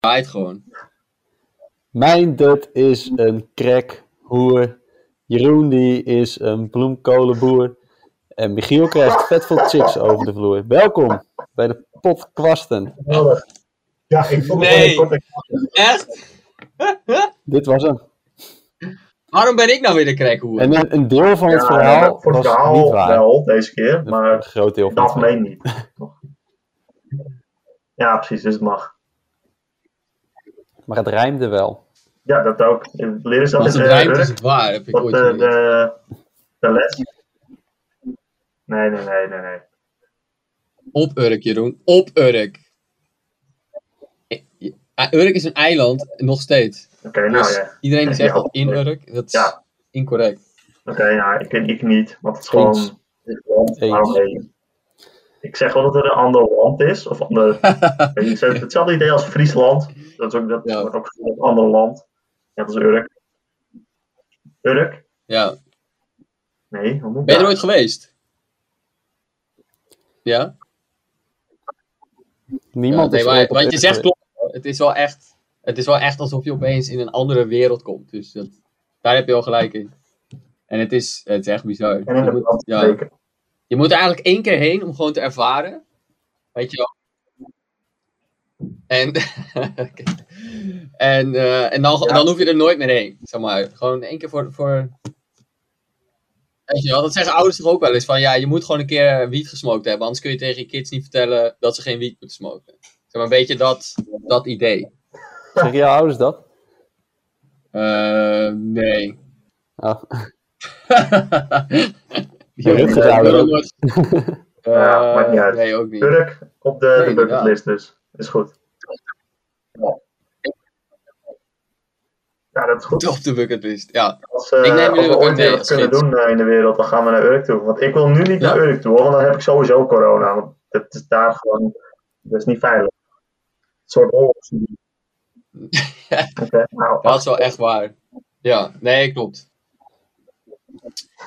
draait gewoon. Mijn dut is een crackhoer. Jeroen die is een bloemkolenboer. En Michiel krijgt vet veel chicks over de vloer. Welkom bij de potkwasten. Ja, ik vond het Nee. een korte Echt? Dit was hem. Waarom ben ik nou weer de crackhoer? En een, een deel van het Ja, verhaal voor het was verhaal niet waar. wel, deze keer. Een Maar groot deel in van het algemeen niet. Ja, precies. Dus het mag. Maar het rijmde wel. Ja, dat ook. Leren ze Als in het de rijmt is het waar, heb ik Op ooit de, geleerd. de, de les? Nee, nee, nee, nee, nee. Op Urk, Jeroen. Op Urk. Ah, Urk is een eiland, nog steeds. Oké, nou Dus ja. iedereen die zegt Ja, dat in Urk, dat is Ja. incorrect. Oké, nou, ik, ik niet. Want het is Eens. gewoon... Het is land, Eens. waarom heen? Ik zeg wel dat er een ander land is. Of ander, het hetzelfde idee als Friesland. Dat, is ook, dat Ja. wordt ook gezien als een ander land. Net als Urk. Urk? Ja. Nee, hoe moet Ben je er ooit geweest? Ja? Niemand Ja, nee, is maar wat je zegt klopt. Het is wel echt, het is wel echt alsof je opeens in een andere wereld komt. Dus dat, daar heb je wel gelijk in. En het is, het is echt bizar. En in de brand ja. Je moet er eigenlijk één keer heen om gewoon te ervaren. Weet je wel. En, en, eh, en dan, dan hoef je er nooit meer heen. Zeg maar. Gewoon één keer voor, voor... Weet je wel, dat zeggen ouders toch ook wel eens. Van ja, je moet gewoon een keer wiet gesmokt hebben. Anders kun je tegen je kids niet vertellen dat ze geen wiet moeten smoken. Zeg maar een beetje dat, dat idee. Zeggen jouw ouders dat? Eh, nee. Oh. Ja, Rutger ik zou ben dat ook nooit- Ja, Eh, maakt niet uit. Nee, ook niet. Urk op de, Nee, de bucketlist dus. Is goed. Ja, dat is goed. Op de bucketlist, ja. Als, eh, Ik neem jullie als we ooit weer wat kunnen doen eh, in de wereld, dan gaan we naar Urk toe. Want ik wil nu niet Ja? naar Urk toe, hoor, want dan heb ik sowieso corona. Want het is daar gewoon, dat is niet veilig. Een soort oorlog. Oké, nou, Dat is wel echt waar. Ja, nee, klopt.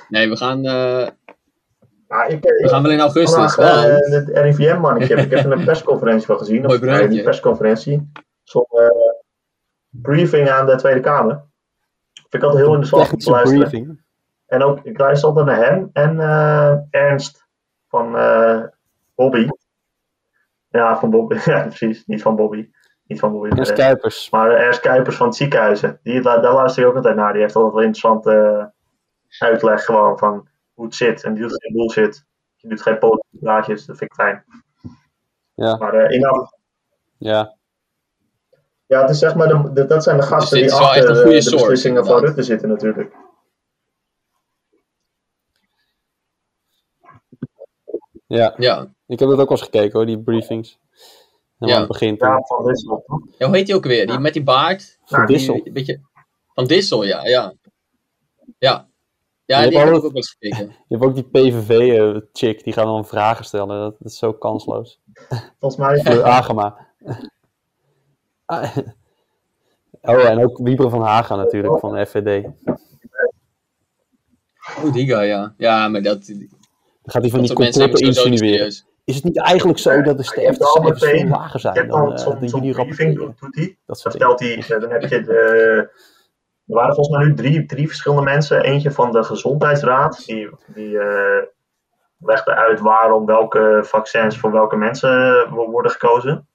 Nee, we gaan, eh, ja, ik, we gaan wel in augustus. vandaag want- eh, het RIVM-mannetje heb ik even een persconferentie van gezien. Mooi niet persconferentie. Zo'n eh, briefing aan de Tweede Kamer. Vind ik altijd heel interessant om te luisteren. briefing. En ook, ik luister altijd naar hem en eh, Ernst van eh, Bobby. Ja, van Bobby. Ja, precies. Niet van Bobby. Niet van Bobby. Eh, Kuipers. maar Ernst Kuipers van het ziekenhuizen. Die, daar, daar luister ik ook altijd naar. Die heeft altijd wel interessante uitleg gewoon van hoe het zit. En die doet geen bullshit. Die doet geen politieke praatjes. Dat vind ik fijn. Ja. Maar eh, in, Ja. ja, het is zeg maar de, de- dat zijn de gasten dit die achter de, goede de beslissingen van. Rutte zitten natuurlijk. ja. Ja. Ik heb dat ook wel eens gekeken hoor, die briefings. En Ja. het begint Ja, dan. van Wissel. toch? ja, hoe heet die ook weer? Die met die baard? Van Nou, Dissel. Die, beetje, van Dissel, ja, ja. Ja. Ja, Je die heb ik ook wel eens gekeken. Je hebt ook die PVV-chick, die gaat dan vragen stellen. Dat, dat is zo kansloos. Volgens mij Fleur Agema. Ah, Oh, en ook Wieber van Haga natuurlijk, van de FVD. Dan Oh, die guy, ja. Ja, maar dat... gaat hij van die complotten insinueren. Is het niet eigenlijk zo dat de sterftecijfers veel lager zijn dan, dan eh, zo'n dan jullie rapporteren? Dat Dan stelt hij, eh, dan heb je de, er waren volgens mij nu drie, drie verschillende mensen. Eentje van de gezondheidsraad, die, die eh, legde uit waarom welke vaccins voor welke mensen worden gekozen.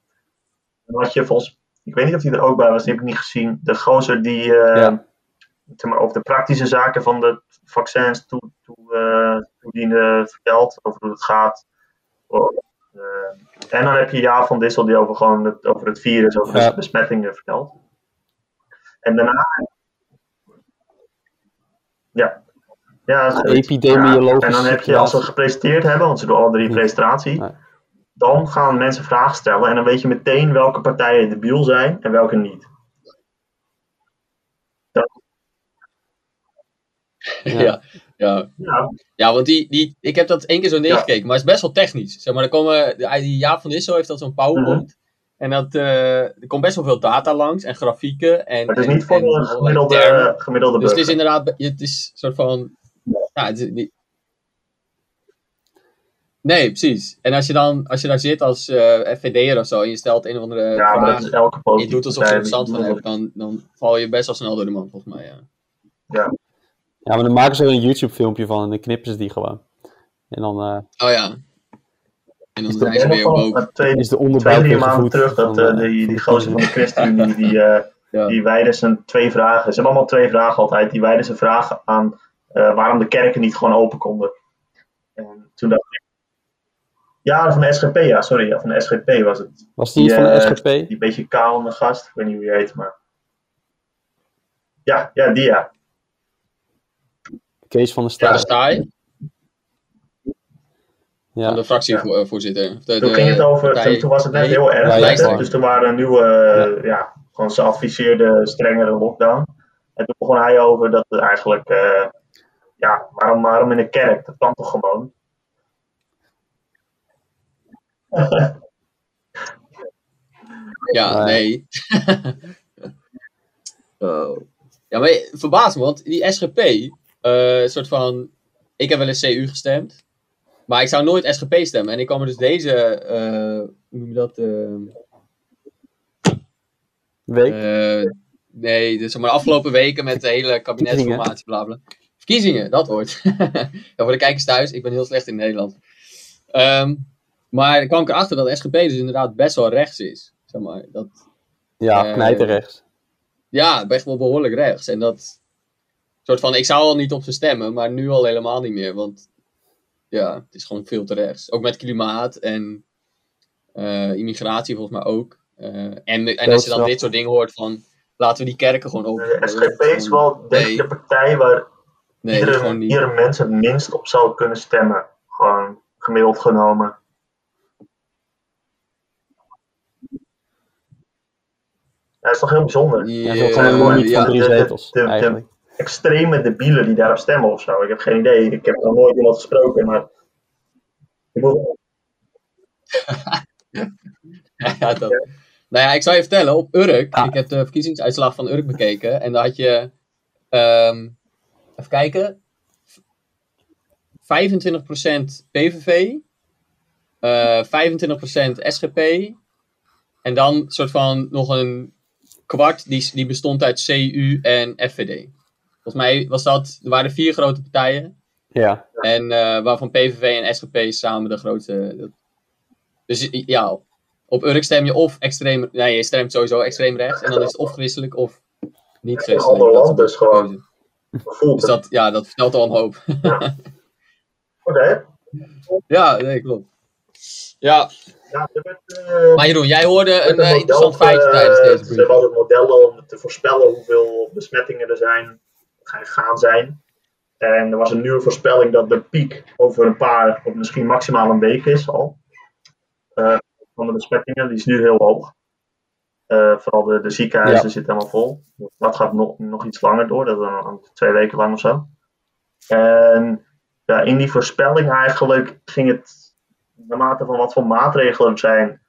Dan had je volgens, ik weet niet of die er ook bij was, die heb ik niet gezien. De gozer die eh, Ja. over de praktische zaken van de vaccins toe, toe, toedienen vertelt, over hoe het gaat. Oh, en dan heb je Ja van Dissel die over, gewoon het, over het virus, over Ja. de besmettingen vertelt. En daarna. Ja. Ja, zoiets. Epidemiologische Ja, En dan heb je, als ze gepresenteerd hebben, want ze doen alle drie een presentatie, Nee. dan gaan mensen vragen stellen en dan weet je meteen welke partijen debiel zijn en welke niet. Ja. Ja. ja. Ja, Ja, want die, die, ik heb dat één keer zo neergekeken, maar het is best wel technisch. Zeg maar, er komen, die Jaap van Dissel heeft dat zo'n PowerPoint. En dat, eh, er komt best wel veel data langs en grafieken. En, maar het is en- niet voor en de allerlei gemiddelde, gemiddelde Dus het is burger. inderdaad, het is een soort van, ja, het is niet, Nee, precies. En als je dan als je daar zit als eh FVD'er of zo en je stelt een of andere Ja, maar dat is elke en je doet alsof je er verstand van hebt, dan, dan val je best wel snel door de man, volgens mij. Ja. Ja, maar dan maken ze er een YouTube-filmpje van en dan knippen ze die gewoon. En dan eh, Oh ja. En dan Is zijn Ik ze weet weer boven. eh, twee, is de twee, maanden terug dat van, eh, eh, die, die de gozer van de ChristenUnie, die, eh, Ja. die wijden zijn twee vragen. Ze hebben allemaal twee vragen altijd. Die wijden zijn vragen aan eh, waarom de kerken niet gewoon open konden. En toen dacht ik. Ja, van de SGP, ja, sorry. Ja, van de SGP was het. Was die niet van de SGP? Die beetje kalende gast. Ik weet niet hoe je heet, maar. Ja, ja, die ja. Kees van der Ja, Staaij. Staaij, Ja. van de fractievoorzitter. De, Toen de ging het over, partij- toen, toen was het net heel erg. dus er waren een nieuwe, eh, ja. gewoon ze adviseerde strengere lockdown. En toen begon hij over dat het eigenlijk, eh, ja, waarom, waarom in een kerk? Dat kan toch gewoon? Ja, nee. oh. Ja, maar verbaas me, want die SGP, eh soort van. Ik heb wel eens CU gestemd. Maar ik zou nooit SGP stemmen. En ik kwam er dus deze. eh, hoe noem je dat? eh, Week. eh, nee, dus zeg maar de afgelopen weken met de hele kabinetsformatie, bla bla. Verkiezingen, dat hoort. ja, voor de kijkers thuis, ik ben heel slecht in Nederland. Ehm, maar dan kwam ik erachter dat SGP dus inderdaad best wel rechts is. Zeg maar. dat, ja, knijterrechts. ja, best wel behoorlijk rechts. En dat soort van, ik zou al niet op ze stemmen, maar nu al helemaal niet meer. Want ja, het is gewoon veel te rechts. Ook met klimaat en eh, immigratie volgens mij ook. Eh, en, en als je dan dit soort dingen hoort van, laten we die kerken gewoon open. De SGP is wel denk ik de partij waar Nee, iedere, gewoon niet. iedere mens het minst op zou kunnen stemmen. Gewoon gemiddeld genomen. Ja, dat is toch heel bijzonder. Ja, dat zijn gewoon niet ja, van drie zetels, de- de- eigenlijk. Extreme debielen die daarop stemmen of zo. Ik heb geen idee. Ik heb nog nooit iemand gesproken, maar. Moet- Ja, dat. Nou ja, ik zou je vertellen, op Urk, Ah. ik heb de verkiezingsuitslag van Urk bekeken en daar had je, ehm, even kijken, 25% PVV, eh 25% SGP en dan soort van nog een kwart die, die bestond uit CU en FVD. Volgens mij was dat, er waren vier grote partijen Ja, en eh, waarvan PVV en SGP samen de grootste. dat- Dus ja, op Urk stem je of extreem. Nee, je stemt sowieso extreem rechts. En dan is het of christelijk of niet Een christelijk. ander Dat land is dus gewoon. Dus dat, ja, dat vertelt al een hoop. Oké. ja, nee, klopt. Ja, Ja, eh, maar Jeroen, jij hoorde een eh, een interessant feitje eh, tijdens deze Ze hebben altijd modellen om te voorspellen hoeveel besmettingen er zijn, gaan- zijn. En er was een nieuwe voorspelling dat de piek over een paar, of misschien maximaal een week is al. eh, van de besmettingen, die is nu heel hoog. Eh, vooral de, de ziekenhuizen Ja. zitten helemaal vol. Dat gaat nog, nog iets langer door, dat dan twee weken lang of zo. En ja, in die voorspelling eigenlijk ging het, naarmate van wat voor maatregelen er zijn,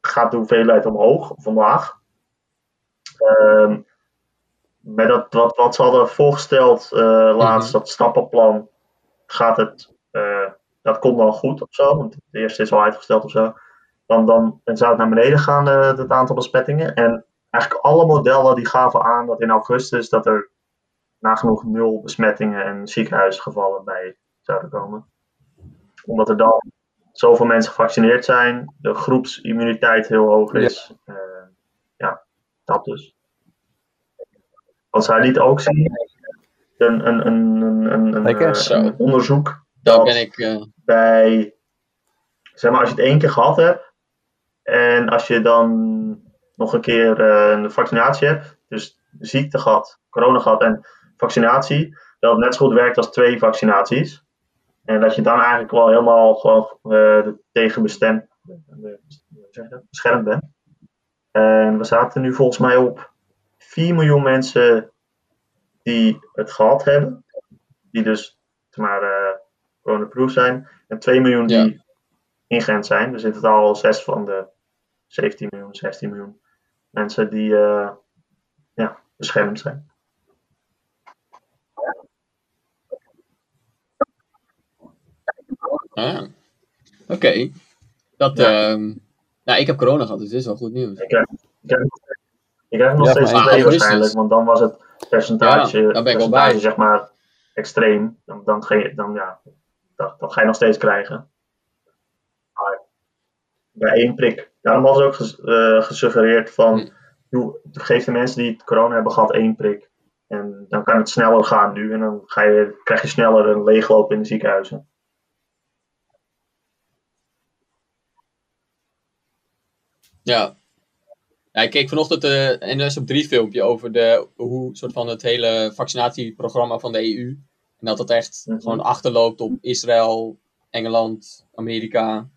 gaat de hoeveelheid omhoog of omlaag. Ehm, met dat, wat, wat ze hadden voorgesteld eh, laatst, dat stappenplan, gaat het, eh, dat komt dan goed of zo, want het eerste is al uitgesteld of zo. Dan, dan, dan zou het naar beneden gaan, eh, het aantal besmettingen. En eigenlijk alle modellen die gaven aan dat in augustus dat er nagenoeg nul besmettingen en ziekenhuisgevallen bij zouden komen. Omdat er dan zoveel mensen gevaccineerd zijn, de groepsimmuniteit heel hoog is. Ja, ja dat dus. Wat zij liet ook zien, een, een, een, een, een, eh, onderzoek Daar dat ben ik. eh, bij, zeg maar, als je het één keer gehad hebt en als je dan nog een keer eh, een vaccinatie hebt, dus ziekte gehad, corona gehad en vaccinatie, dat het net zo goed werkt als twee vaccinaties. En dat je dan eigenlijk wel helemaal gewoon tegen bestemd, beschermd bent. En we zaten nu volgens mij op 4 miljoen mensen die het gehad hebben, die dus maar eh coronaproof zijn, en 2 miljoen Ja. die ingeënt zijn. Dus in totaal 6 van de 17 miljoen, 16 miljoen mensen die eh, ja, beschermd zijn. ah. Oké. Dat, Ja. nou, ik heb corona gehad, dus dit is wel goed nieuws. Ik ik krijg nog Ja, steeds maar twee waarschijnlijk, want dan was het percentage, Ja, percentage bij. zeg maar extreem. Dan, dan, ga je, dan, ja, dat, dat ga je nog steeds krijgen. Maar bij één prik. Daarom was ook ges- eh, gesuggereerd van, Hm. joh, geef de mensen die het corona hebben gehad één prik. En dan kan het sneller gaan nu en dan ga je, krijg je sneller een leegloop in de ziekenhuizen. Ja. Ja ik keek vanochtend een NS op 3 filmpje over de, hoe soort van het hele vaccinatieprogramma van de EU. En dat dat echt Mhm. gewoon achterloopt op Israël, Engeland, Amerika.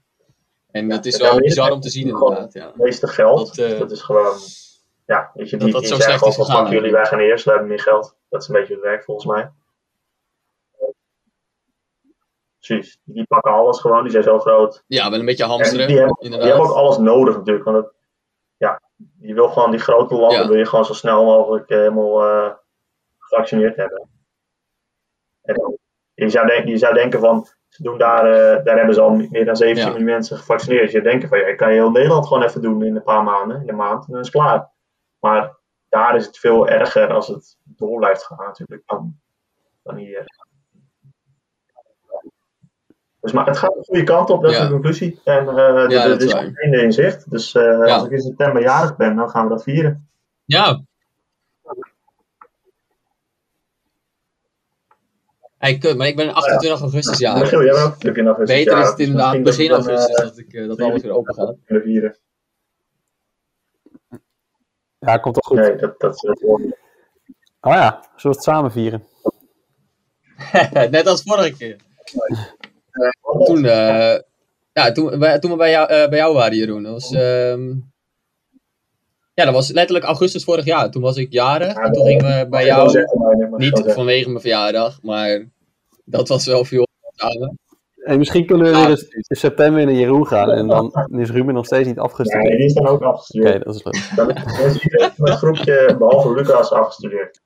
En dat is wel bizar om te zien inderdaad. Ja. Het meeste geld. Dat, eh, dat is gewoon. Ja, weet je, dat die, dat die zo zeggen slecht gewoon is van fuck jullie, wij gaan eerst, wij hebben meer geld. Dat is een beetje het werk volgens mij. Precies, die pakken alles gewoon, die zijn zo groot. ja, wel een beetje En hamsteren, die, hebben, die hebben ook alles nodig natuurlijk. Want het, je wil gewoon die grote landen, Ja. wil je gewoon zo snel mogelijk eh, helemaal eh, gevaccineerd hebben. En je, zou denken, je zou denken van, ze doen daar, eh, daar hebben ze al meer dan 17 Ja. miljoen mensen gevaccineerd. Dus je denkt van, ja, ik kan heel Nederland gewoon even doen in een paar maanden, in een maand, en dan is het klaar. Maar daar is het veel erger als het door blijft gaan natuurlijk dan, dan hier. Dus maar het gaat de goede kant op, dat is Ja. de conclusie. En eh Ja, er is geen einde in zicht. Dus eh, Ja. als ik in september jarig ben, dan gaan we dat vieren. Ja. Hey, kut, maar ik ben 28 augustus jaar. Michiel, jij bent ook natuurlijk in augustus Beter is jarig, het dus inderdaad begin dan, augustus eh, dat, ik, eh, dat alles weer open gaat. kunnen vieren. Ja, komt toch goed. Nee, dat, dat is Oh ja, zullen we het samen vieren? Net als vorige keer. Toen, eh, ja, toen, wij- toen we bij jou, eh, bij jou waren, Jeroen. Dat was, ehm, ja, dat was letterlijk augustus vorig jaar. Toen was ik jarig. En toen gingen we bij jou, niet vanwege mijn verjaardag, maar dat was wel veel samen. En misschien kunnen we Ja, weer eens in september naar Jeroen gaan en dan is Ruben nog steeds niet Nee, afgestudeerd. die is dan ook Oké, afgestudeerd. dat is leuk. Dan is iedereen van het groepje, behalve Lucas, afgestudeerd.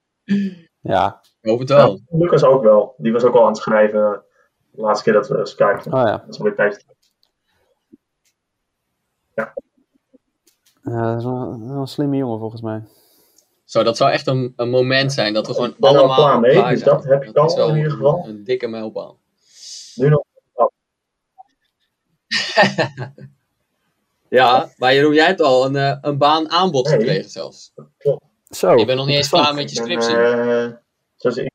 Ja, Ik hoop het wel. Lucas ook wel. Die was ook al aan het schrijven de laatste keer dat we skypten. oh ja. Dat is tijd. Ja, dat is wel, dat is wel een slimme jongen volgens mij. Zo, dat zou echt een, een moment zijn dat we gewoon Ik ben al allemaal klaar mee, klaar dus zijn. dat heb al wel in ieder een- geval. Een, dikke mijlpaal. Nu nog. Ja, maar Jeroen, jij hebt al een, eh, een baan aanbod Nee. gekregen zelfs. Zo. Je bent nog niet eens klaar met je scriptie. eh, zoals ik,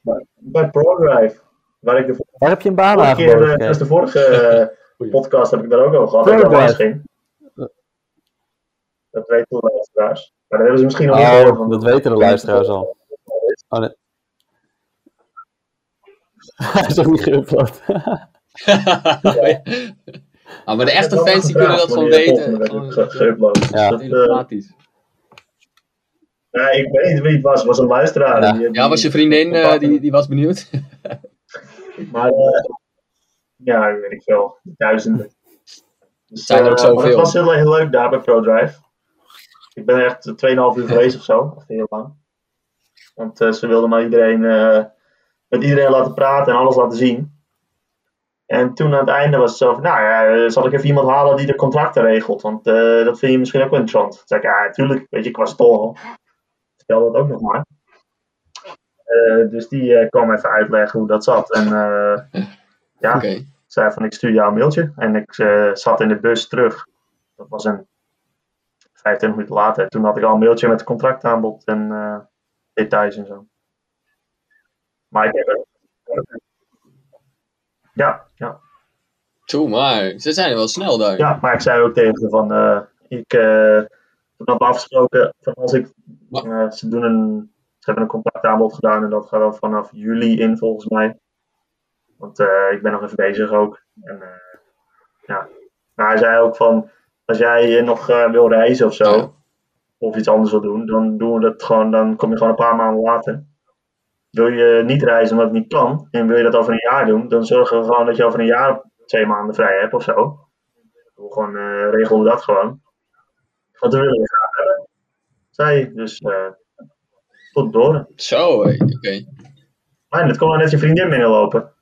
bij, bij ProDrive, waar ik de vorige Waar heb je een baan keer, aangeboden eh, de vorige eh, podcast heb ik daar ook over gehad, dat langs ging. Dat weten de luisteraars. Maar dat hebben ze misschien nog niet Oh, gehoord. want- dat weten de luisteraars al. Oh nee. Hij is ook niet geüpload. ah, maar de echte fans die kunnen dat de weten. ge- geüpload. Ja. Dat, telepathisch. ja, ik weet niet wie het was, het was een luisteraar. Ja. Die- Ja, was je vriendin die, die was benieuwd? Maar eh, ja, weet ik veel, duizenden. Dus, zijn er ook eh, zoveel. Het was heel, heel leuk daar bij ProDrive. Ik ben er echt 2,5 uur geweest of zo, echt heel lang. Want eh, ze wilden maar iedereen, met iedereen laten praten en alles laten zien. En toen aan het einde was het zo van, nou ja, zal ik even iemand halen die de contracten regelt? Want dat vind je misschien ook wel interessant. Toen zei ik, ja, natuurlijk, weet je, ik was al. Vertel dat ook nog maar. Eh, dus die eh, kwam even uitleggen hoe dat zat. En eh, ja, Oké. zei van ik stuur jou een mailtje. En ik zat in de bus terug. Dat was een 25 minuten later. Toen had ik al een mailtje met contractaanbod en details en zo. Maar ik heb ja, ja, Zo, maar ze zijn wel snel daar. ja, maar ik zei ook tegen ze van ik we afgesproken van als ik ze doen een ze hebben een contractaanbod gedaan en dat gaat dan vanaf juli in volgens mij. Want eh, ik ben nog even bezig ook. En, eh, ja. Maar hij zei ook van als jij nog eh, wil reizen of zo, Ja. of iets anders wil doen, dan doen we dat gewoon, dan kom je gewoon een paar maanden later. Wil je niet reizen omdat het niet kan, en wil je dat over een jaar doen, dan zorgen we gewoon dat je over een jaar twee maanden vrij hebt of zo. Doe gewoon, regelen we dat gewoon. Want willen we graag hebben. Zei hij. Dus eh tot door. Zo, hé, oké. Maar het kon wel net je vriendin binnenlopen.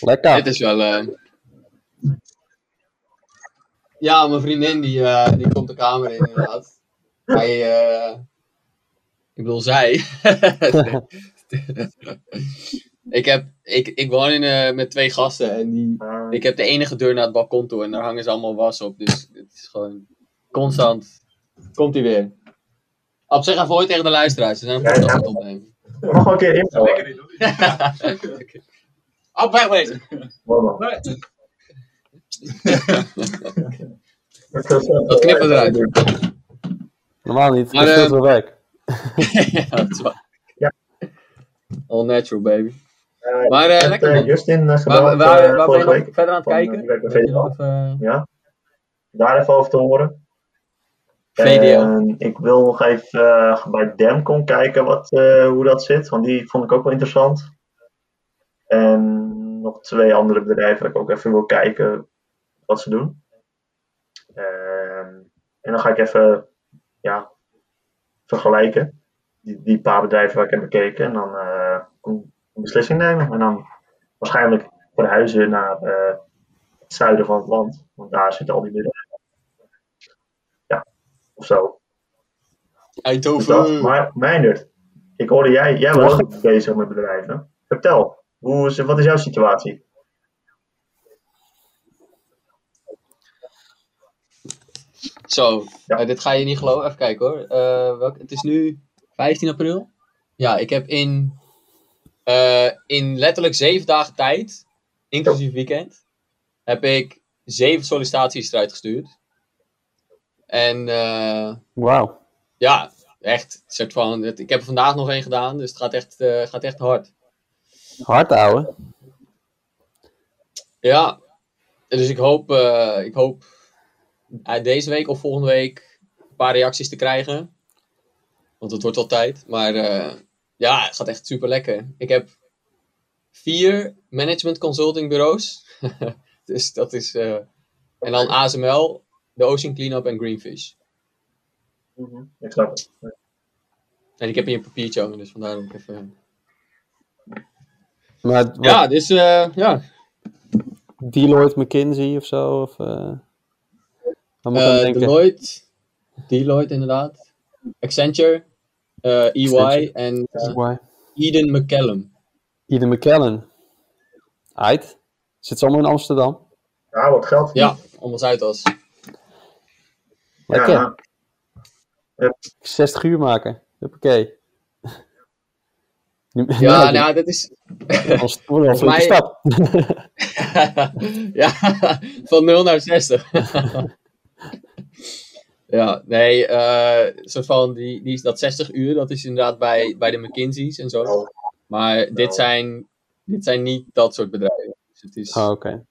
Lekker. Het is wel. eh, Ja, mijn vriendin die, eh, die komt de kamer in, inderdaad. Hij, eh, Ik bedoel, zij. ik, heb, ik, ik woon in, eh, met twee gasten en die, Eh, ik heb de enige deur naar het balkon toe en daar hangen ze allemaal was op. Dus het is gewoon constant. Komt hij weer. Op zich even hooi tegen de luisteraars. Ze zijn een het opnemen. mag wel een keer invallen. Op wegwezen. Wow. Dat knippen eruit. Normaal niet. Maar, Maar, dat is eh, wel werk. ja, dat is waar. Ja. All natural, baby. Eh, Maar eh, heb, lekker eh, man. Justin uh, Waar, gebeld waar, eh, waar ben je nog verder aan het Van, kijken? eh, VDL. nog even- Ja. Daar even over te horen. VDL. Ik wil nog even eh, bij Demcon kijken wat, eh, hoe dat zit, want die vond ik ook wel interessant. En nog twee andere bedrijven dat ik ook even wil kijken wat ze doen. Ehm, en dan ga ik even ja, vergelijken, die, die paar bedrijven waar ik heb bekeken. En dan eh, een beslissing nemen. En dan waarschijnlijk verhuizen naar het zuiden van het land, want daar zitten al die bedrijven. Of zo. Dus dat. Eindhoven. Maar Meindert, ik hoorde jij, jij was ook bezig met bedrijven. Vertel, hoe is, wat is jouw situatie? Zo, Ja. eh, dit ga je niet geloven. Even kijken hoor. Eh, welk, het is nu 15 april. Ja, ik heb in, eh, in letterlijk zeven dagen tijd, inclusief weekend, heb ik zeven sollicitaties eruit gestuurd. En eh, Wauw. ja, echt. soort van, ik heb er vandaag nog één gedaan, dus het gaat echt, eh, gaat echt hard. Hard ouwe. Ja, dus ik hoop, eh, ik hoop deze week of volgende week een paar reacties te krijgen. Want het wordt wel tijd. Maar eh, ja, het gaat echt super lekker. Ik heb vier management consulting bureaus. dus dat is. en dan ASML, de Ocean Cleanup en Greenfish. Ik snap het. En ik heb hier een papiertje hangen, dus vandaar ook even. Maar wat, Ja, dus eh, ja. Deloitte, McKinsey of zo? Of, moet ik denken? Deloitte, Deloitte inderdaad. Accenture, eh, EY Accenture. en Why? Eden McCallum. Ian McKellen. Uit. Zit ze allemaal in Amsterdam? Ja, wat geld. Ja, allemaal Zuidas. Lekker. Ja, 60 uur maken. Hoppakee. Nu- Ja, nou, dat is. Als het een mij- stap. ja, van 0 naar 60. ja, nee, eh soort van die, die, dat 60 uur, dat is inderdaad bij, bij de McKinsey's en zo. Maar dit zijn, dit zijn niet dat soort bedrijven. Dus het is, Oh, oké.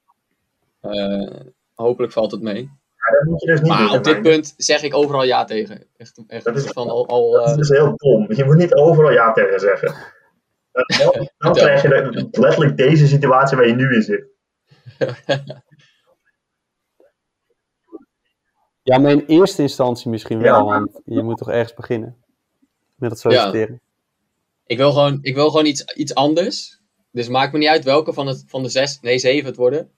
eh, hopelijk valt het mee. Ja, dat moet je dus niet Maar doen. op dit punt zeg ik overal ja tegen. Echt, echt Dat is- van al, al Dat eh, is dus heel dom. Je moet niet overal ja tegen zeggen. Dan, krijg je de- letterlijk deze situatie waar je nu in zit. Ja, maar in eerste instantie misschien wel, Ja. want je moet toch ergens beginnen met het solliciteren. Ik wil gewoon, ik wil gewoon iets, iets anders. Dus maakt me niet uit welke van, het, van de zes, nee zeven het worden.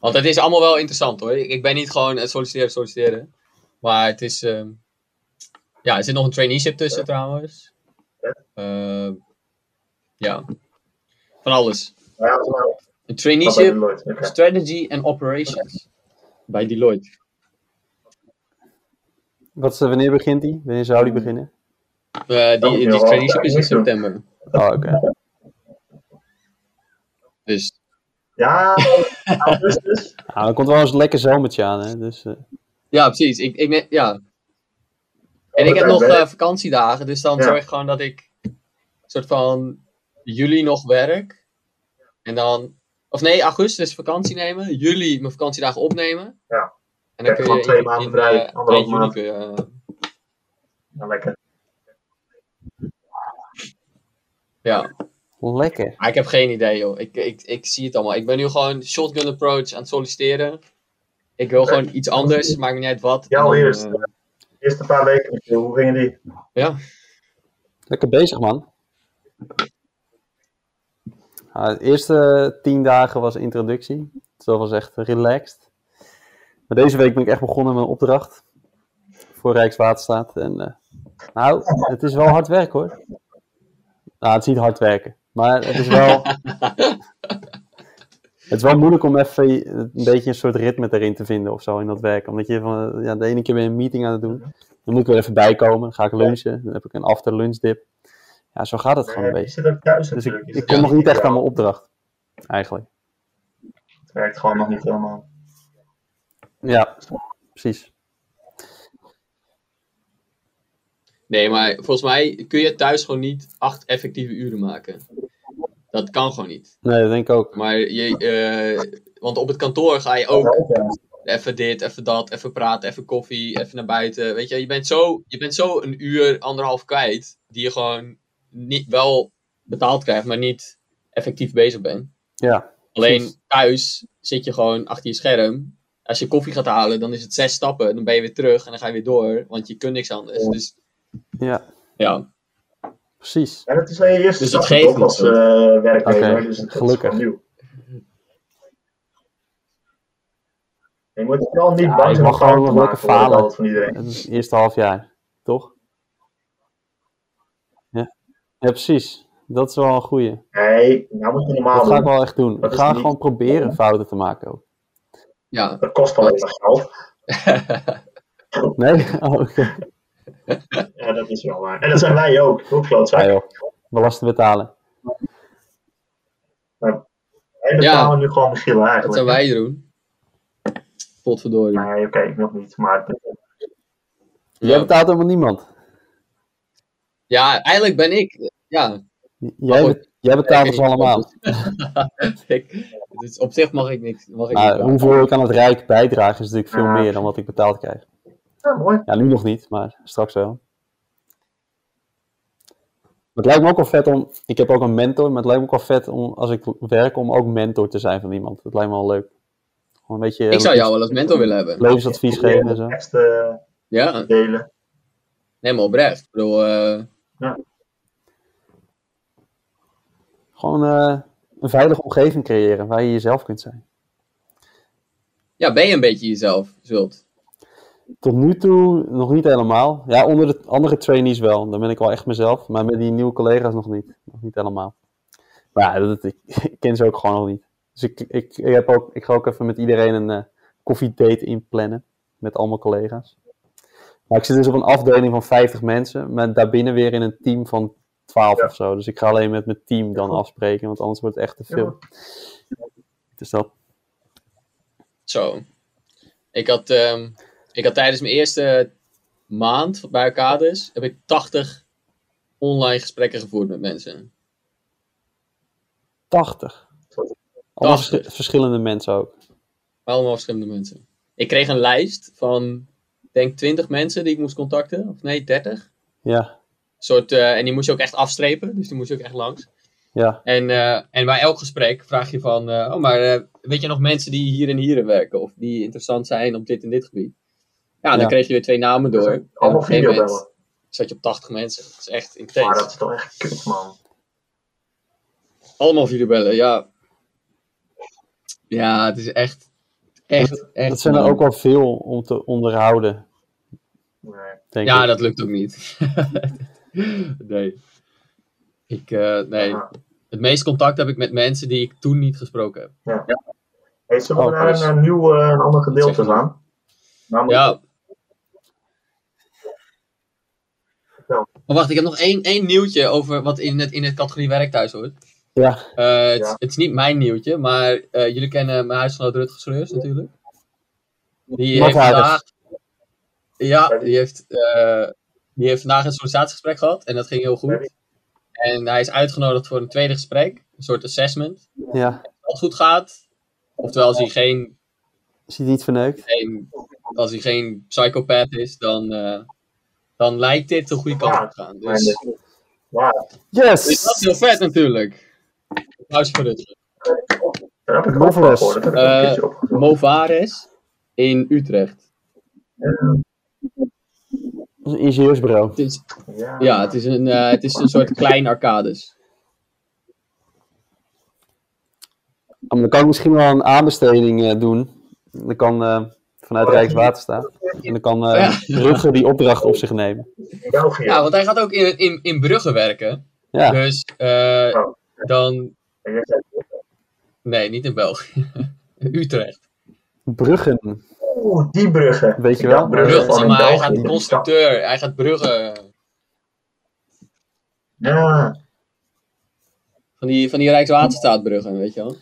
Want het is allemaal wel interessant hoor. Ik, ben niet gewoon het solliciteren, solliciteren. Maar het is... ehm, ja, er zit nog een traineeship tussen trouwens. Ehm, ja. Van alles. Een traineeship, strategy en operations. Bij Deloitte. Wat is, wanneer begint die? Wanneer zou die beginnen? Eh, moet die die traineeship is in september. Oh, oké. Dus Ja, augustus. Nou, dan komt wel eens een lekker zomertje aan, hè. Dus, eh, ja, precies. Ik, ik, ja. En ik heb nog eh, vakantiedagen, dus dan Ja. zorg ik gewoon dat ik soort van juli nog werk. En dan, of nee, augustus vakantie nemen, juli mijn vakantiedagen opnemen. Ja. En dan Kijk, kun je twee in, maanden vrij, eh, anderhalf maand. kun je, Ja, lekker. ja. Lekker. Maar ik heb geen idee, joh. Ik, ik, ik zie het allemaal. Ik ben nu gewoon shotgun approach aan het solliciteren. Ik wil gewoon iets anders, maakt me niet uit wat. Eerste. eh, De eerste paar weken, hoe gingen die? ja. Lekker bezig, man. Nou, de eerste tien dagen was introductie. Dus dat was echt relaxed. Maar deze week ben ik echt begonnen met een opdracht voor Rijkswaterstaat. En eh, nou, het is wel hard werk hoor. Nou, het is niet hard werken. Maar het is wel... het is wel moeilijk om even een beetje een soort ritme erin te vinden of zo in dat werk. Omdat je van, ja, de ene keer weer een meeting aan het doen. Dan moet ik weer even bijkomen. Dan ga ik lunchen. Dan heb ik een after lunch dip. Ja, zo gaat het gewoon een je beetje. zit ook thuis Dus ik, ik kom nog niet echt aan mijn opdracht. Eigenlijk. Het werkt gewoon nog niet helemaal. Ja, precies. Nee, maar volgens mij kun je thuis gewoon niet acht effectieve uren maken. Dat kan gewoon niet. Nee, dat denk ik ook. Maar je, eh, want op het kantoor ga je ook even dit, even dat, even praten, even koffie, even naar buiten. Weet je, je bent zo, je bent zo een uur, anderhalf kwijt, die je gewoon niet wel betaald krijgt, maar niet effectief bezig bent. Ja, Alleen Precies. thuis zit je gewoon achter je scherm. Als je koffie gaat halen, dan is het zes stappen. Dan ben je weer terug en dan ga je weer door, want je kunt niks anders. Ja. Dus ja, ja, precies. En het is wel je eerste Dus dat geeft ook als niet. eh werknemer. Oké, dus het gelukkig. is nieuw. Je moet vooral niet Ja, bang ik zijn om mag gewoon nog lekker falen. van iedereen. Het is het eerste half jaar, toch? Ja, ja precies. Dat is wel een goeie. Nee, nou moet je normaal Dat ga ik wel echt doen. Dat Ik ga niet- gewoon proberen fouten te maken ook. ja. Dat kost alleen maar geld. Nee? Oh, oké. Ja, dat is wel waar. En dat zijn wij ook. Hoe Ja, klootzak. joh. Belasting betalen. Wij betalen nu gewoon Michiel Dat eigenlijk. zou wij doen. Potverdorie. Nee, oké, nog niet. Maar Jij Ja. betaalt helemaal niemand. ja, eigenlijk ben ik. Ja, Jij, goed. jij betaalt ons allemaal. ik, dus op zich mag ik niks. Mag ik Maar niet hoeveel ik aan het Rijk bijdraag is natuurlijk veel Ja. meer dan wat ik betaald krijg. Ja, mooi. Ja, nu nog niet, maar straks wel. Maar het lijkt me ook wel vet om. Ik heb ook een mentor, maar het lijkt me ook wel vet om als ik werk om ook mentor te zijn van iemand. Dat lijkt me wel leuk. Gewoon een beetje ik zou jou wel als mentor willen hebben. levensadvies geven en zo. Teksten Ja, delen. nee, maar oprecht. Ik bedoel, eh, Gewoon eh, een veilige omgeving creëren waar je jezelf kunt zijn. ja, ben je een beetje jezelf, zult. Tot nu toe nog niet helemaal. Ja, onder de andere trainees wel. Dan ben ik wel echt mezelf. Maar met die nieuwe collega's nog niet. Nog niet helemaal. Maar ja, dat, ik, ik ken ze ook gewoon nog niet. Dus ik, ik, ik, heb ook, ik ga ook even met iedereen een eh koffiedate inplannen. Met al mijn collega's. Maar ik zit dus op een afdeling van 50 mensen. Maar daarbinnen weer in een team van 12 Ja. of zo. Dus ik ga alleen met mijn team dan afspreken. Want anders wordt het echt te veel. Dus dat. Zo. Ik had, ehm, ik had tijdens mijn eerste maand bij Arcades, heb ik 80 online gesprekken gevoerd met mensen. 80. Allemaal 80. verschi- verschillende mensen ook. Allemaal verschillende mensen. Ik kreeg een lijst van, denk 20 mensen die ik moest contacten. Of nee, 30. Ja, soort, eh, en die moest je ook echt afstrepen, dus die moest je ook echt langs. ja. En, eh, en bij elk gesprek vraag je van, eh, oh maar weet je nog mensen die hier en hier werken? Of die interessant zijn op dit en dit gebied? Ja, dan Ja. kreeg je weer twee namen door. Op Allemaal videobellen. zat je op 80 mensen. Dat is echt Maar intens. dat is toch echt kut, man. Allemaal videobellen, ja. Ja, het is echt, echt, echt. Dat zijn er ook wel veel om te onderhouden, Nee. Ja, ik. dat lukt ook niet. nee. Ik, eh, nee. Ja. Het meeste contact heb ik met mensen die ik toen niet gesproken heb. Hey, zullen we Oh, naar dus- een, eh, nieuw, eh, een ander gedeelte maar. gaan? Namelijk, Ja. Maar wacht, ik heb nog één, één nieuwtje over wat in het, in het categorie werk thuis hoort. Ja, Eh, het, Ja. het is niet mijn nieuwtje, maar eh, jullie kennen mijn huisgenoot Rutger Schreurs natuurlijk. Die heeft vandaag... Ja, die heeft, eh, die heeft vandaag een sollicitatiegesprek gehad en dat ging heel goed. En hij is uitgenodigd voor een tweede gesprek, een soort assessment. ja. Als het goed gaat, oftewel als hij geen, Is hij niet verneukt? geen, als hij geen psychopath is, dan, eh, dan lijkt dit de goede kant op te gaan. Dus, Ja, dus dat Yes! is heel vet natuurlijk. Applaus voor Rutger. daar heb ik een Eh. Movares in Utrecht. Dat is een ingenieursbureau. Het is, Ja, ja, het is een, eh, het is een soort klein arcades. maar dan kan ik misschien wel een aanbesteding eh, doen. Dan kan eh, vanuit Rijkswaterstaat. En dan kan eh Brugge die opdracht op zich nemen. Ja, want hij gaat ook in, in, in Brugge werken. Ja, Dus eh, Oh. dan... Nee, niet in België. Utrecht. Bruggen, Oeh, die bruggen. weet je wel? Brugge Brugge, maar, hij gaat constructeur. Hij gaat Brugge... Ja, Van die, van die Rijkswaterstaatbruggen, weet je wel.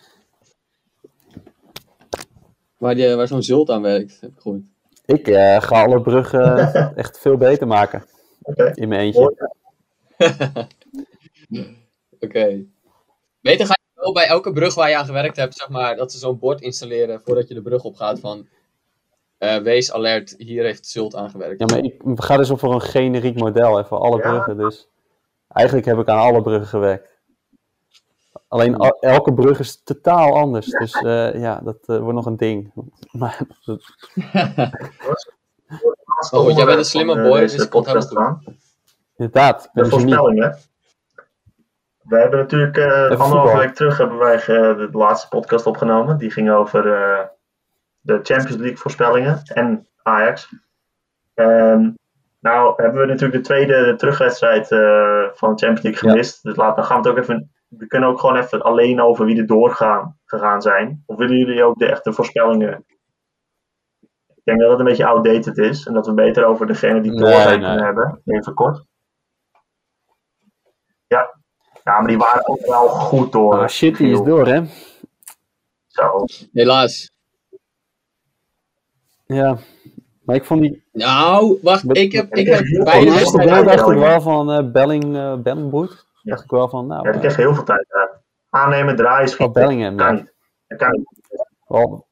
Waar, die, waar zo'n zult aan werkt, heb ik gehoord. Ik eh, ga alle bruggen echt veel beter maken. oké. In mijn eentje. Oké. Beter ga je wel bij elke brug waar je aan gewerkt hebt, zeg maar, dat ze zo'n bord installeren voordat je de brug opgaat van... eh, wees alert, hier heeft Zult aangewerkt. Ja, maar ik ga dus op voor een generiek model, hè, voor alle Ja. bruggen. Dus eigenlijk heb ik aan alle bruggen gewerkt. Alleen al- elke brug is totaal anders. Dus eh, ja, dat eh, wordt nog een ding. Maar dat- Oh, goed, jij bent een slimme eh, boy, deze dus komt podcast helemaal aan. inderdaad, De een genie. voorspellingen. We hebben natuurlijk eh anderhalve week terug hebben wij eh, de laatste podcast opgenomen. Die ging over eh, de Champions League voorspellingen en Ajax. Ehm, nou hebben we natuurlijk de tweede de terugwedstrijd eh, van de Champions League Ja. gemist. Dus laten, dan gaan we het ook even. We kunnen ook gewoon even alleen over wie er doorgaan gegaan zijn. Of willen jullie ook de echte voorspellingen? Ik denk dat het een beetje outdated is. En dat we beter over degene die Nee, door zijn nee. kunnen hebben. Even kort. Ja. ja, maar die waren ook wel goed door. Ah, shit, die is door, hè? Zo. Helaas. Ja. Maar ik vond die... Nou, wacht, ik heb, ik Ik heb dacht wel van eh Belling, eh Bellingbroek. Ja. Dacht ik wel van, nou, eh, kreeg heel veel tijd uit. Aannemen, draaien, schieten. Bellingham, kan ja. niet. Dat kan niet. Wel,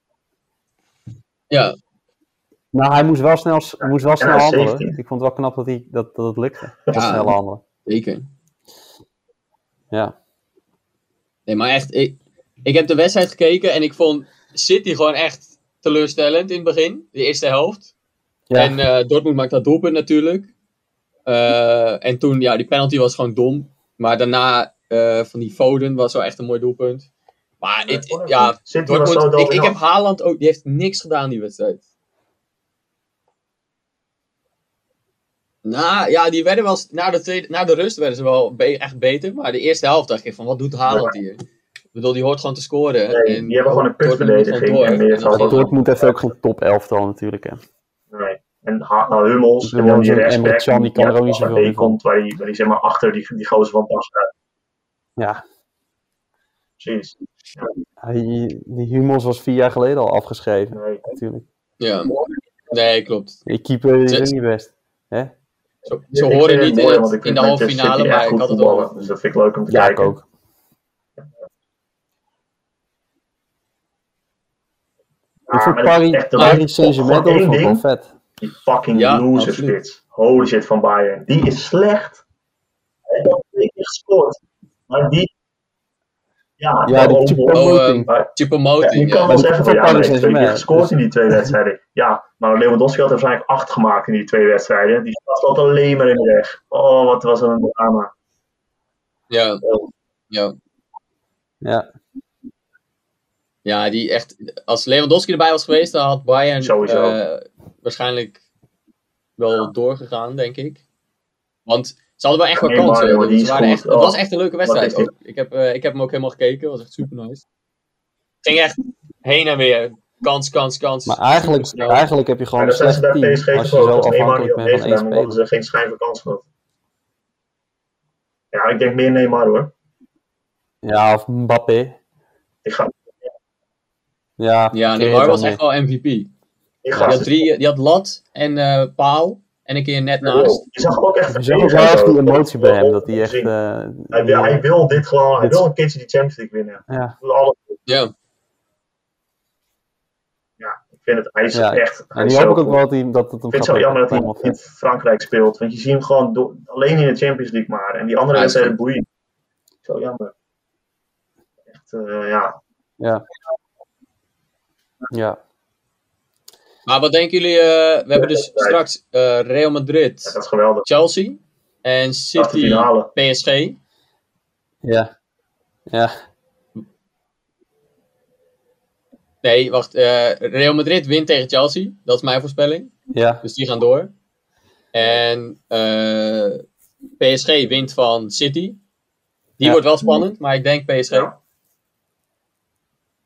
Ja, nou, hij moest wel snel, moest wel snel handelen. 17. Ik vond het wel knap dat, hij, dat, dat het lukte. Dat snel handelen. zeker. Ja. Nee, maar echt, ik, ik heb de wedstrijd gekeken en ik vond City gewoon echt teleurstellend in het begin, de eerste helft. Ja. En eh, Dortmund maakt dat doelpunt natuurlijk. Eh, en toen, ja, die penalty was gewoon dom. Maar daarna, eh, van die Foden was wel echt een mooi doelpunt. Maar ja, Dortmund, ik, ik heb. Haaland ook, die heeft niks gedaan die wedstrijd. Nou, ja, die werden wel, na de, tweede, na de rust werden ze wel be- echt beter. Maar de eerste helft dacht ik van, wat doet Haaland hier? Ik bedoel, die hoort gewoon te scoren. Nee, en die hebben gewoon een Dortmund moet kutverdediging gewoon door. en meer En zal dan- dat- Dortmund heeft ook geen top elftal natuurlijk, hè. Nee. En Ha- nou, Hummels, Ik en dan die rechtsback, Can, die kan er ook niet van zoveel van. komt, waar die, waar die zeg maar achter die, die gozer van pas staat. Ja. Precies. Hij, die Hummels was vier jaar geleden al afgeschreven, Nee. natuurlijk. Ja, nee, klopt. Die keeper is ook niet best. Hè? Zo, Ik ze vind horen het niet mooi, in, het, ik in vind de halve finale, maar ik goed had het voetballen, al. Dus dat vind ik leuk om te Ja, ik kijken. ook. Ja, ik vond maar dat is Paris, Paris Saint-Germain ik wel vet. Die fucking Ja, loser spits. Holy shit van Bayern. Die is slecht. Hij heeft al twee keer gescoord. Maar die... Ja, Ja, die oh, Choupo oh, Oh, Choupo-Moting, je kan wel die zeggen van ja, hij heeft twee keer gescoord in die twee wedstrijden. Ja, maar Lewandowski had er waarschijnlijk acht gemaakt in die twee wedstrijden. Die stond alleen maar in de weg. Oh, wat was dat een drama. Ja, ja. Ja. Ja, die echt. Als Lewandowski erbij was geweest, dan had Bayern Sowieso. eh, waarschijnlijk wel doorgegaan, denk ik. Want ze hadden wel echt wel kansen. echt, het Oh, was echt een leuke wedstrijd. ook. Ik, heb, eh, ik heb hem ook helemaal gekeken, het was echt super nice. Het ging echt heen en weer. Kans, kans, kans. Maar eigenlijk, eigenlijk heb je gewoon Maar een slecht team. Als je zo afhankelijk bent van één ze geen schijn van kans gehad. Ja, ik denk meer Neymar hoor. Ja, of Mbappé. Ik ga, Ja, Ja, Neymar was echt wel MVP. Die had, drie, die had lat en eh, paal en een keer net naast. Je zag ook echt zag ook wel echt die emotie bij hem. Dat hij echt... Eh, Hij wil, hij wil dit gewoon, hij Dit- wil een keertje die Champions League winnen. ja. Ja, Ja, ik vind het, hij is Ja, echt. Hij En hoop ik ook goed. wel dat, hij, dat het hem Ik vind het zo jammer dat hij in. Frankrijk speelt. Want je ziet hem gewoon alleen in de Champions League maar. En die andere wedstrijden boeien. Zo jammer. Echt, eh, ja. Ja. Ja. Maar wat denken jullie? eh, we hebben dus Ja, straks eh, Real Madrid, dat is geweldig. Chelsea en City. PSG. Ja. Ja. Nee, wacht. eh, Real Madrid wint tegen Chelsea. Dat is mijn voorspelling. Ja, Dus die gaan door. En eh, PSG wint van City. Die Ja. wordt wel spannend, maar ik denk PSG. Ja.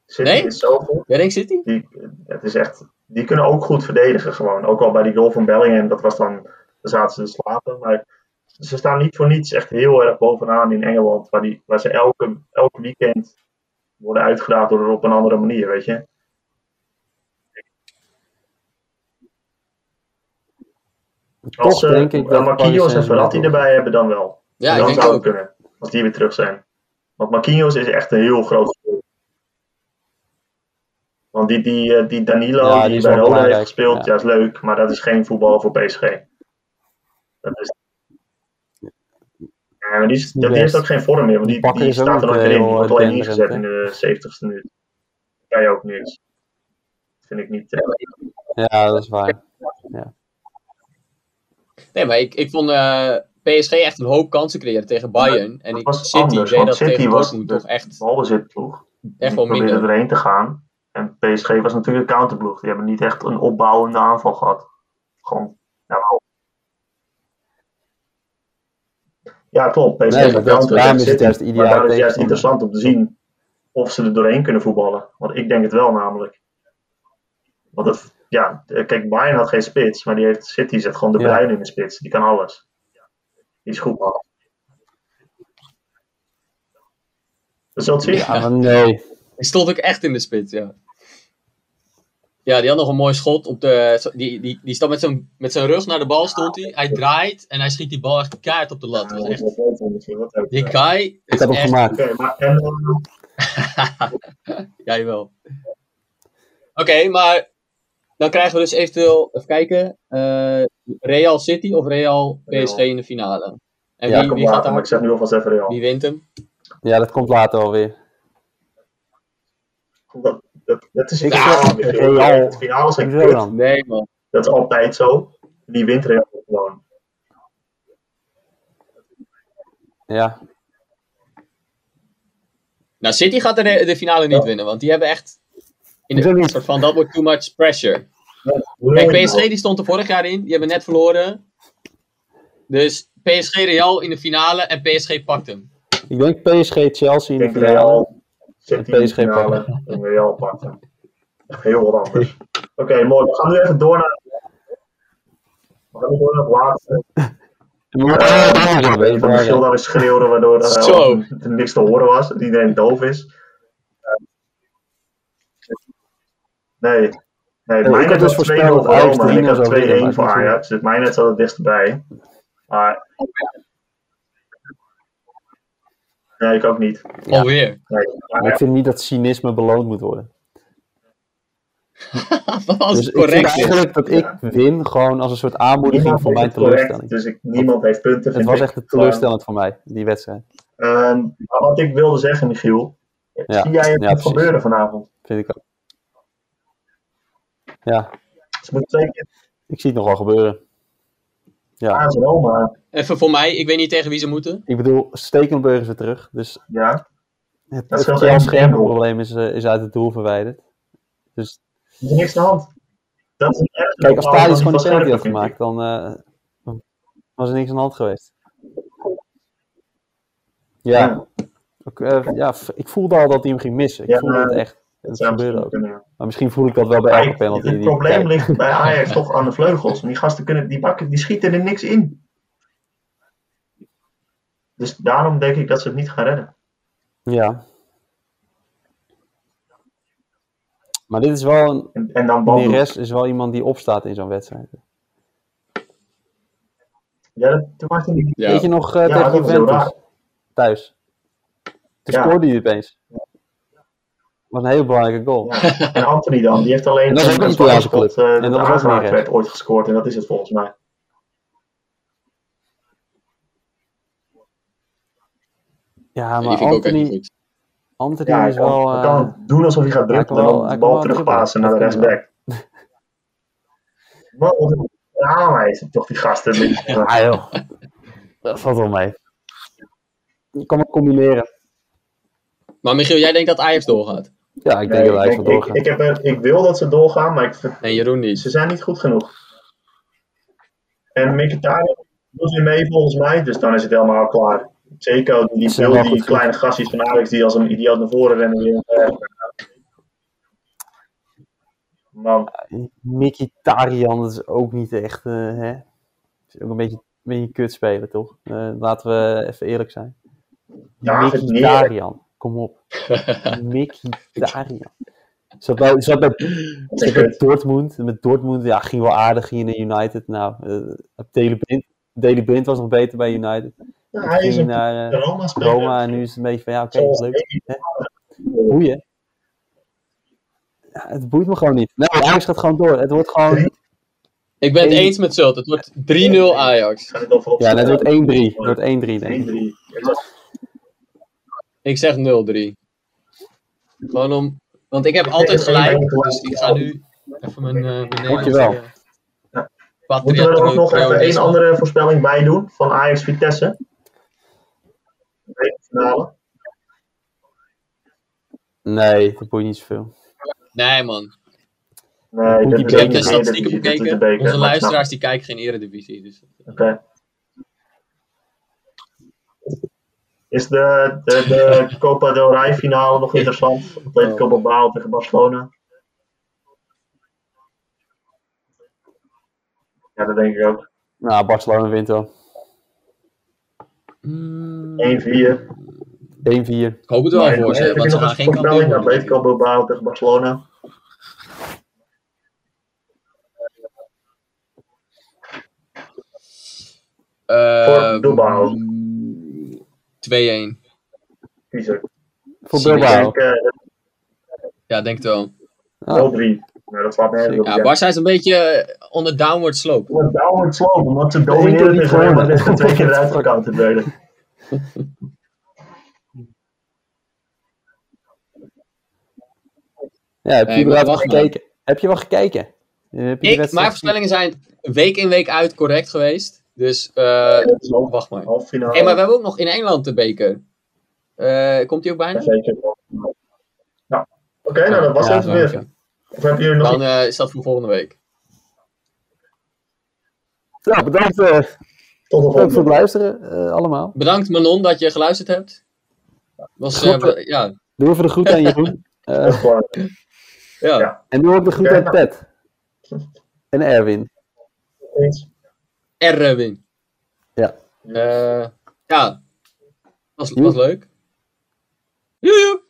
City Nee? is zo goed. Jij denkt City? Die, het is echt, die kunnen ook goed verdedigen gewoon. Ook al bij die goal van Bellingham, dat was dan, dan zaten ze te slapen. Maar ze staan niet voor niets echt heel erg bovenaan in Engeland. Waar, die, waar ze elke, elk weekend worden uitgedaagd door op een andere manier, weet je. Als ze denk ik dat Marquinhos en Verratti erbij hebben, dan wel. Ja, ik denk zou ook. het kunnen. Als die weer terug zijn. Want Marquinhos is echt een heel groot. Want die, die, eh, die Danilo Ja, die, bij wel Roda heeft gespeeld, ja. ja. is leuk. Maar dat is geen voetbal voor PSG. Dat is... Ja, maar die, is- die heeft ook geen vorm meer. Want die, die ook staat er niet, nog eh, in. Die wordt alleen ingezet in de 70ste minuut. Dat kan je ook niet. Dat vind ik niet... eh, Ja, dat is waar. Nee, maar ik, ik vond eh, PSG echt een hoop kansen creëren tegen Bayern. En ik, was City anders, deed want dat City tegen was Dortmund toch echt, balbezitploeg. echt Die wel probeerde minder. erheen te gaan. En PSG was natuurlijk een counterploeg. Die hebben niet echt een opbouwende aanval gehad. Gewoon, ja, wel. Ja, klopt. PSG Nee, dat- is het Maar daar is het juist interessant om te zien of ze er doorheen kunnen voetballen. Want ik denk het wel namelijk. Want het, ja, kijk, Bayern had geen spits, maar die heeft City zet gewoon de Ja. In de spits. Die kan alles. Die is goed man. We zullen het zien. Ja, maar nee. Die stond ook echt in de spits, ja. Ja, die had nog een mooi schot op de. Die, die, die stond met zijn, met zijn rug naar de bal, stond hij. Hij draait en hij schiet die bal echt kaart op de lat. Dat was echt, die guy Ik is heb hem echt. gemaakt. Oké, maar en, eh, Jij wel. Oké, maar dan krijgen we dus eventueel, even kijken, eh, Real City of Real PSG in de finale. En Ja, wie, kom wie gaat later, maar ik daar? zeg nu alvast even Real. Wie wint hem? Ja, dat komt later alweer. Dat, dat, dat is Ik finale. Real. Het finale zijn Hoezo kut. dan? Nee, man. Dat is altijd zo. Die wint Real gewoon. Ja, Nou, City gaat de, de finale niet winnen, want die hebben echt. In de, soort van, dat wordt too much pressure. Kijk, PSG die stond er vorig jaar in, die hebben net verloren. Dus PSG Real in de finale en PSG pakt hem. ik denk PSG Chelsea in de finale. PSG finale. En Real pakken. Echt heel wat anders. Oké, mooi. We gaan nu even door naar. We gaan nu door naar het laatste. Ja, niet of Michiel daar weer schreeuwde, waardoor eh, Zo. er niks te horen was. Dat iedereen doof is. Eh, Nee. Nee, had net dus was 2-0 voorspeld voor Roma en ik 3-0 had 2-1 zou winnen, maar voor is Ajax. Dus mijn net zat het dichtstbij. Maar... Nee, ik ook niet. Ja. Alweer. Nee. Maar ik vind niet dat cynisme beloond moet worden. Als Dus het ik vind correct is. eigenlijk dat ik win gewoon als een soort aanmoediging Niemand voor mijn correct, teleurstelling. dus ik, niemand heeft punten. Het was echt teleurstellend voor mij, die wedstrijd. Ehm, wat ik wilde zeggen, Michiel. Ja, Zie jij het ja, gebeuren vanavond? Vind ik ook. Ja, twee keer ik zie het nog wel gebeuren. Ja, Roma. Even voor mij, ik weet niet tegen wie ze moeten. ik bedoel, Stekenburg is weer terug. Dus Ja, het, Dat Scherpen-probleem is, eh, is uit het doel verwijderd. Dus er is niks aan de hand. Dat is een erg kijk, als Thadis gewoon die van penalty had gemaakt, dan eh, was er niks aan de hand geweest. Ja, Ja. Ook, eh, ja ik voelde al dat hij hem ging missen. Ik Ja, voelde het echt. Dat gebeurde ook. kunnen. Maar misschien voel ik dat wel bij elke penalty. Het probleem ligt bij Ajax toch aan de vleugels. En die gasten kunnen, die, bakken, die schieten er niks in. Dus daarom denk ik dat ze het niet gaan redden. Ja. Maar dit is wel een. En, en dan. Neres is wel iemand die opstaat in zo'n wedstrijd. Ja, dat, toen was hij niet. Ja. Weet je nog eh, Ja, tegen Juventus? Thuis. Toen Ja. scoorde hij opeens. Was een hele belangrijke goal. Ja. En Anthony dan, die heeft alleen En dat is ook een Italiaanse club. En dat was werd ooit gescoord. En dat is het volgens mij. Ja, maar vind ik ook echt niet Anthony. Anthony Ja, is kan, wel... hij eh, kan doen alsof hij gaat drukken en dan de bal terugpassen naar de rechtsback. Maar wat een aanwijzing toch, die gasten. Ja, joh. Dat valt wel mee. Je kan het combineren. Maar Michiel, jij denkt dat Ajax doorgaat? Ja, ik denk Nee, dat ik, wel ik, heb ik wil dat ze doorgaan, maar ik, vind- Nee, Jeroen niet. ze zijn niet goed genoeg. En Mkhitaryan doet weer mee volgens mij, dus dan is het helemaal klaar. Zeker die, die, die kleine gastjes van Ajax die als een idioot naar voren rennen. Weer. Eh, Man, Mkhitaryan, is ook niet echt, eh, hè? is ook een beetje, een beetje kut spelen, toch? Eh, laten we even eerlijk zijn. Mkhitaryan, kom op. Mkhitaryan. Bij, zat bij, bij Dortmund. Met Dortmund, ja, ging wel aardig. Ging naar United. Nou, Daley Blind, Daley Blind was nog beter bij United. Ja, hij is een naar Roma-speler. Roma en nu is het een beetje van, ja, oké, Zoals leuk. Hè? Boeien. Ja, het boeit me gewoon niet. Nee, Ajax gaat gewoon door. Het wordt gewoon... Ik ben het eens met Zult. Het wordt 3-0 Ajax. Ja, het wordt 1-3. Het wordt 1-3, denk ik. 1-3. Ik zeg 0-3. Gewoon om... Want ik heb altijd gelijk, dus ik ga nu even mijn... eh mijn Dankjewel. Ja. Moeten we er ook nog even één andere voorspelling bij doen van Ajax Vitesse? De finale. Nee, dat boeit niet zoveel. Nee man, Nee, is ik heb de de statistieken de bekeken. beker, Onze ik snap- luisteraars die kijken geen eredivisie. Dus. Oké. Is de, de, de Copa del Rey finale nog interessant? Atletico Bilbao tegen Barcelona? Ja, dat denk ik ook. Nou, Barcelona wint wel. 1-4. Mm, 1-4. ik hoop het wel Maar, voor ze, heb want ze gaan een geen kampioen worden. Atletico Bilbao tegen Barcelona? Eh, Voor Bilbao. Mm, 2-1. Kiezer. Voor Bilbao. eh, Ja, denk het wel. Ah, 0-3. Nee, dat slaat nergens op. Ja, Barça is een beetje eh, on the downward slope. Wat downward slope, omdat ze domineren niet tegen Real. Madrid en twee keer eruit gekoud te delen. ja, heb Nee, je maar wacht maar. gekeken? Heb je wel gekeken? Heb je Ik, wedstrijd mijn voorspellingen zijn week in week uit correct geweest. Dus eh, half- wacht maar. Hey, maar we hebben ook nog in Engeland de beker. Eh, komt die ook bijna? Zeker. Nou, oké, nou dat was Ja, het weer. Of heb je nog Dan eh, is dat voor volgende week. Ja, bedankt, eh, tot de bedankt voor het volgende? luisteren, eh, allemaal. Bedankt Manon dat je geluisterd hebt. Was, ja, Doe even de groet aan Jeroen. Eh, ja. Ja. en doe ook de groet aan nou. Pet. En Erwin. Eens. Erwin. Ja. Eh, ja, was, was leuk. Joe, joe.